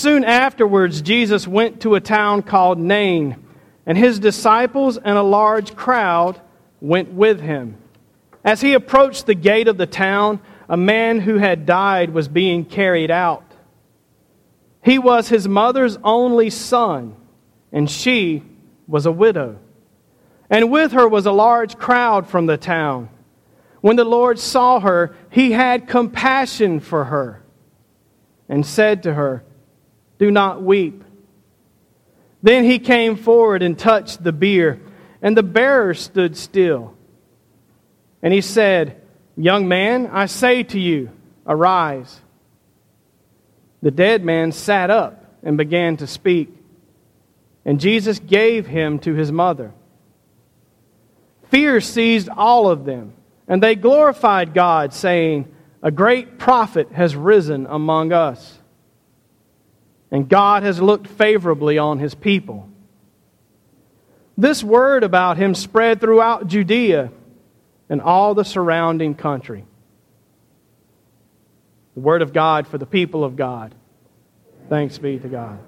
Soon afterwards, Jesus went to a town called Nain, and his disciples and a large crowd went with him. As he approached the gate of the town, a man who had died was being carried out. He was his mother's only son, and she was a widow. And with her was a large crowd from the town. When the Lord saw her, he had compassion for her and said to her, Do not weep. Then he came forward and touched the bier, and the bearer stood still. And he said, Young man, I say to you, arise. The dead man sat up and began to speak, and Jesus gave him to his mother. Fear seized all of them, and they glorified God, saying, A great prophet has risen among us, and God has looked favorably on his people. This word about him spread throughout Judea and all the surrounding country. The Word of God for the people of God. Thanks be to God.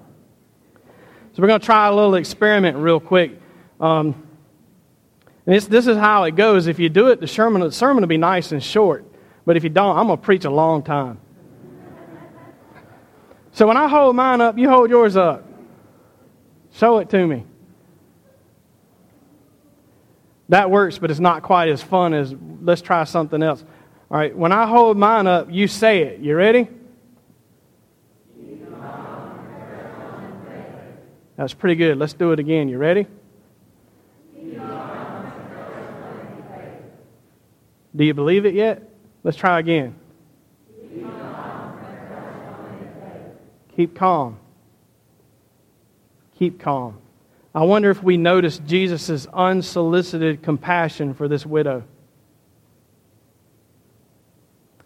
So, we're going to try a little experiment real quick. Um, this, this is how it goes. If you do it, the sermon, the sermon will be nice and short. But if you don't, I'm going to preach a long time. So, when I hold mine up, you hold yours up. Show it to me. That works, but it's not quite as fun as let's try something else. All right, when I hold mine up, you say it. You ready? That's pretty good. Let's do it again. You ready? Do you believe it yet? Let's try again. Keep calm. Keep calm. I wonder if we notice Jesus' unsolicited compassion for this widow.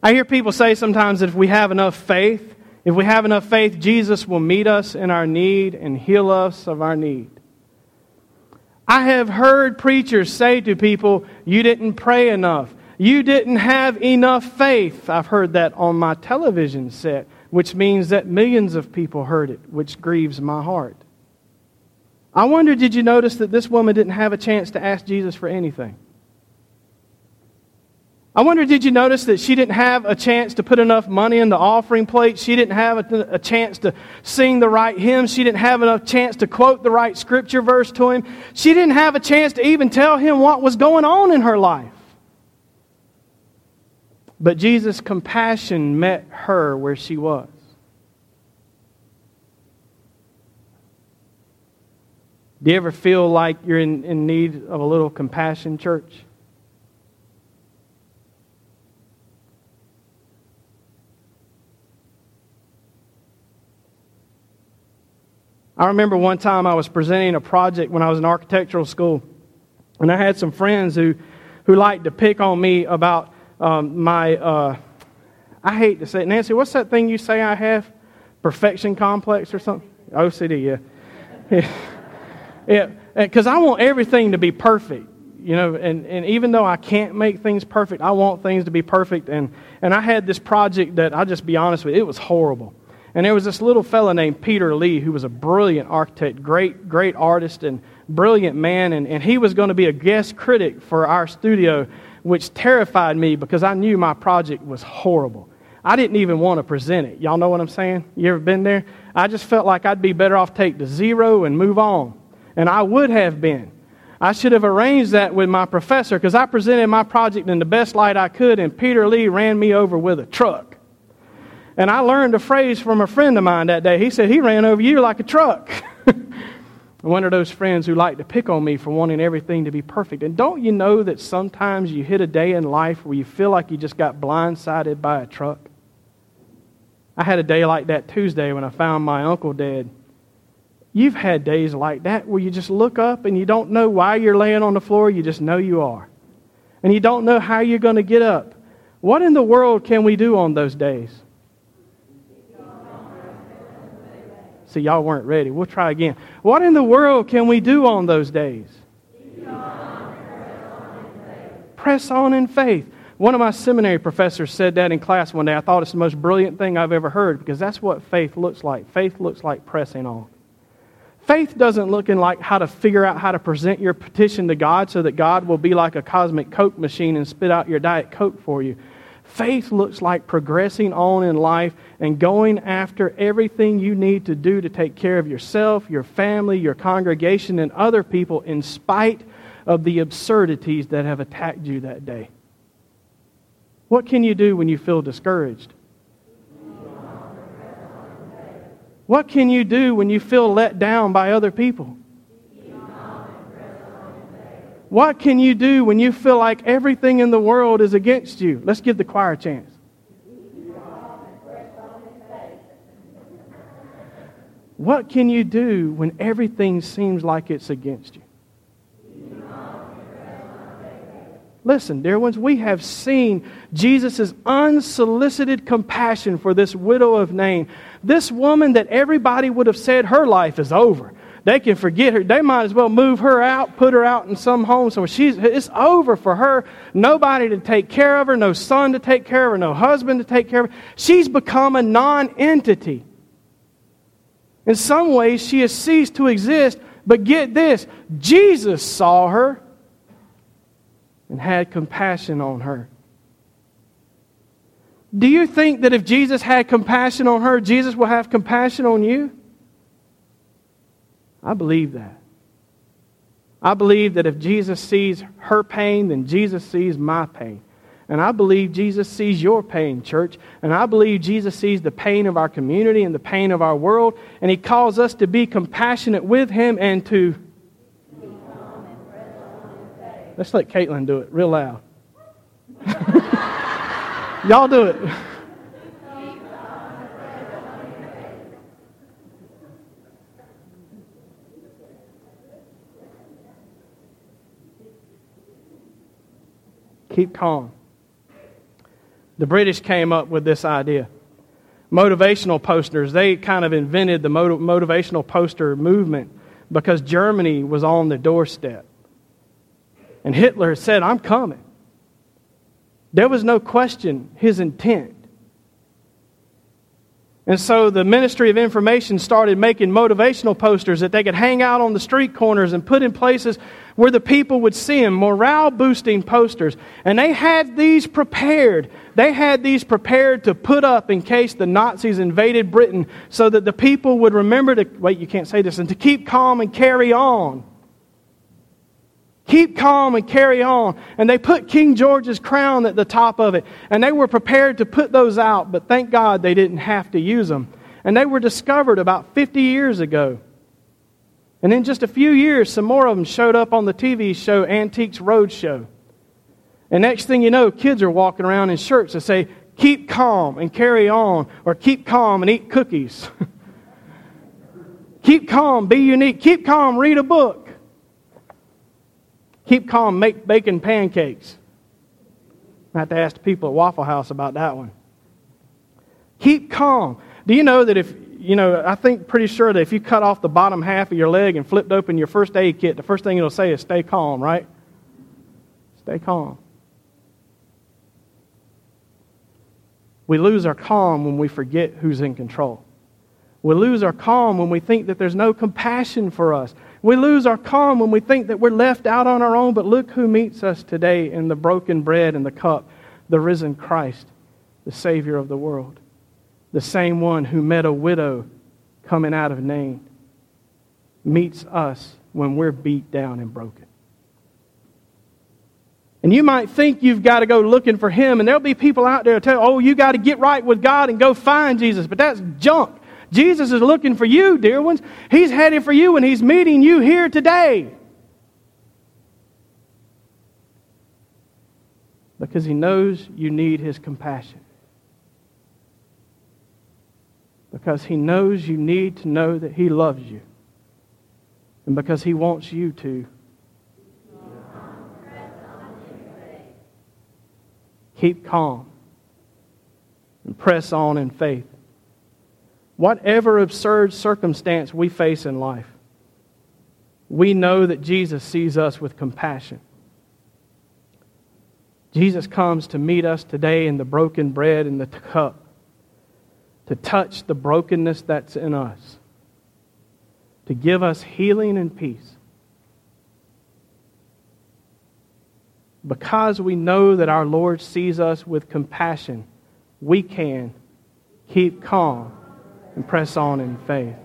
I hear people say sometimes that if we have enough faith, if we have enough faith, Jesus will meet us in our need and heal us of our need. I have heard preachers say to people, You didn't pray enough. You didn't have enough faith. I've heard that on my television set, which means that millions of people heard it, which grieves my heart. I wonder, did you notice that this woman didn't have a chance to ask Jesus for anything? I wonder, did you notice that she didn't have a chance to put enough money in the offering plate? She didn't have a, a, chance to sing the right hymn. She didn't have enough chance to quote the right scripture verse to him. She didn't have a chance to even tell him what was going on in her life. But Jesus' compassion met her where she was. Do you ever feel like you're in, in need of a little compassion, church? I remember one time I was presenting a project when I was in architectural school, and I had some friends who, who liked to pick on me about um, my, uh, I hate to say it. Nancy, what's that thing you say I have? Perfection complex or something? OCD, yeah. Yeah, because I want everything to be perfect, you know, and, and even though I can't make things perfect, I want things to be perfect. And, and I had this project that, I'll just be honest with you, it was horrible. And there was this little fella named Peter Lee who was a brilliant architect, great, great artist, and brilliant man. And, and he was going to be a guest critic for our studio, which terrified me because I knew my project was horrible. I didn't even want to present it. Y'all know what I'm saying? You ever been there? I just felt like I'd be better off take the zero and move on and I would have been. I should have arranged that with my professor because I presented my project in the best light I could, and Peter Lee ran me over with a truck. And I learned a phrase from a friend of mine that day. He said, He ran over you like a truck. One of those friends who like to pick on me for wanting everything to be perfect. And don't you know that sometimes you hit a day in life where you feel like you just got blindsided by a truck? I had a day like that Tuesday when I found my uncle dead. You've had days like that where you just look up and you don't know why you're laying on the floor, you just know you are. And you don't know how you're going to get up. What in the world can we do on those days? See, y'all weren't ready. We'll try again. What in the world can we do on those days? Press on in faith. One of my seminary professors said that in class one day. I thought it's the most brilliant thing I've ever heard because that's what faith looks like. Faith looks like pressing on. Faith doesn't look in like how to figure out how to present your petition to God so that God will be like a cosmic Coke machine and spit out your Diet Coke for you. Faith looks like progressing on in life and going after everything you need to do to take care of yourself, your family, your congregation, and other people in spite of the absurdities that have attacked you that day. What can you do when you feel discouraged? What can you do when you feel let down by other people? What can you do when you feel like everything in the world is against you? Let's give the choir a chance. What can you do when everything seems like it's against you? Listen, dear ones, we have seen Jesus' unsolicited compassion for this widow of Nain. This woman that everybody would have said her life is over. They can forget her. They might as well move her out, put her out in some home somewhere. She's, it's over for her. Nobody to take care of her, no son to take care of her, no husband to take care of her. She's become a non entity. In some ways, she has ceased to exist. But get this Jesus saw her and had compassion on her. Do you think that if Jesus had compassion on her, Jesus will have compassion on you? I believe that. I believe that if Jesus sees her pain, then Jesus sees my pain. And I believe Jesus sees your pain, church. And I believe Jesus sees the pain of our community and the pain of our world. And He calls us to be compassionate with Him and to Let's let Caitlin do it real loud. Y'all do it. Keep calm. The British came up with this idea. Motivational posters, they kind of invented the motivational poster movement because Germany was on the doorstep. And Hitler said, I'm coming. There was no question his intent. And so the Ministry of Information started making motivational posters that they could hang out on the street corners and put in places where the people would see them, morale boosting posters. And they had these prepared. They had these prepared to put up in case the Nazis invaded Britain so that the people would remember to, wait, you can't say this, and to keep calm and carry on. Keep calm and carry on. And they put King George's crown at the top of it. And they were prepared to put those out, but thank God they didn't have to use them. And they were discovered about 50 years ago. And in just a few years, some more of them showed up on the TV show Antiques Roadshow. And next thing you know, kids are walking around in shirts that say, keep calm and carry on, or keep calm and eat cookies. keep calm, be unique. Keep calm, read a book. Keep calm, make bacon pancakes. I have to ask the people at Waffle House about that one. Keep calm. Do you know that if, you know, I think pretty sure that if you cut off the bottom half of your leg and flipped open your first aid kit, the first thing it'll say is stay calm, right? Stay calm. We lose our calm when we forget who's in control. We lose our calm when we think that there's no compassion for us. We lose our calm when we think that we're left out on our own, but look who meets us today in the broken bread and the cup the risen Christ, the Savior of the world. The same one who met a widow coming out of Nain meets us when we're beat down and broken. And you might think you've got to go looking for him, and there'll be people out there tell, oh, you got to get right with God and go find Jesus. But that's junk. Jesus is looking for you, dear ones. He's headed for you and He's meeting you here today. Because He knows you need His compassion. Because He knows you need to know that He loves you. And because He wants you to. Keep calm and press on in faith whatever absurd circumstance we face in life, we know that Jesus sees us with compassion. Jesus comes to meet us today in the broken bread and the cup, to touch the brokenness that's in us, to give us healing and peace. Because we know that our Lord sees us with compassion, we can keep calm and press on in faith.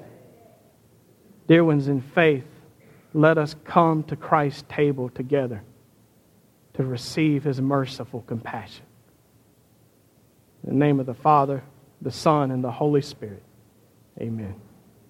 Dear ones, in faith, let us come to Christ's table together to receive his merciful compassion. In the name of the Father, the Son, and the Holy Spirit, amen.